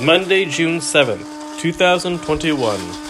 Monday, June 7th, 2021.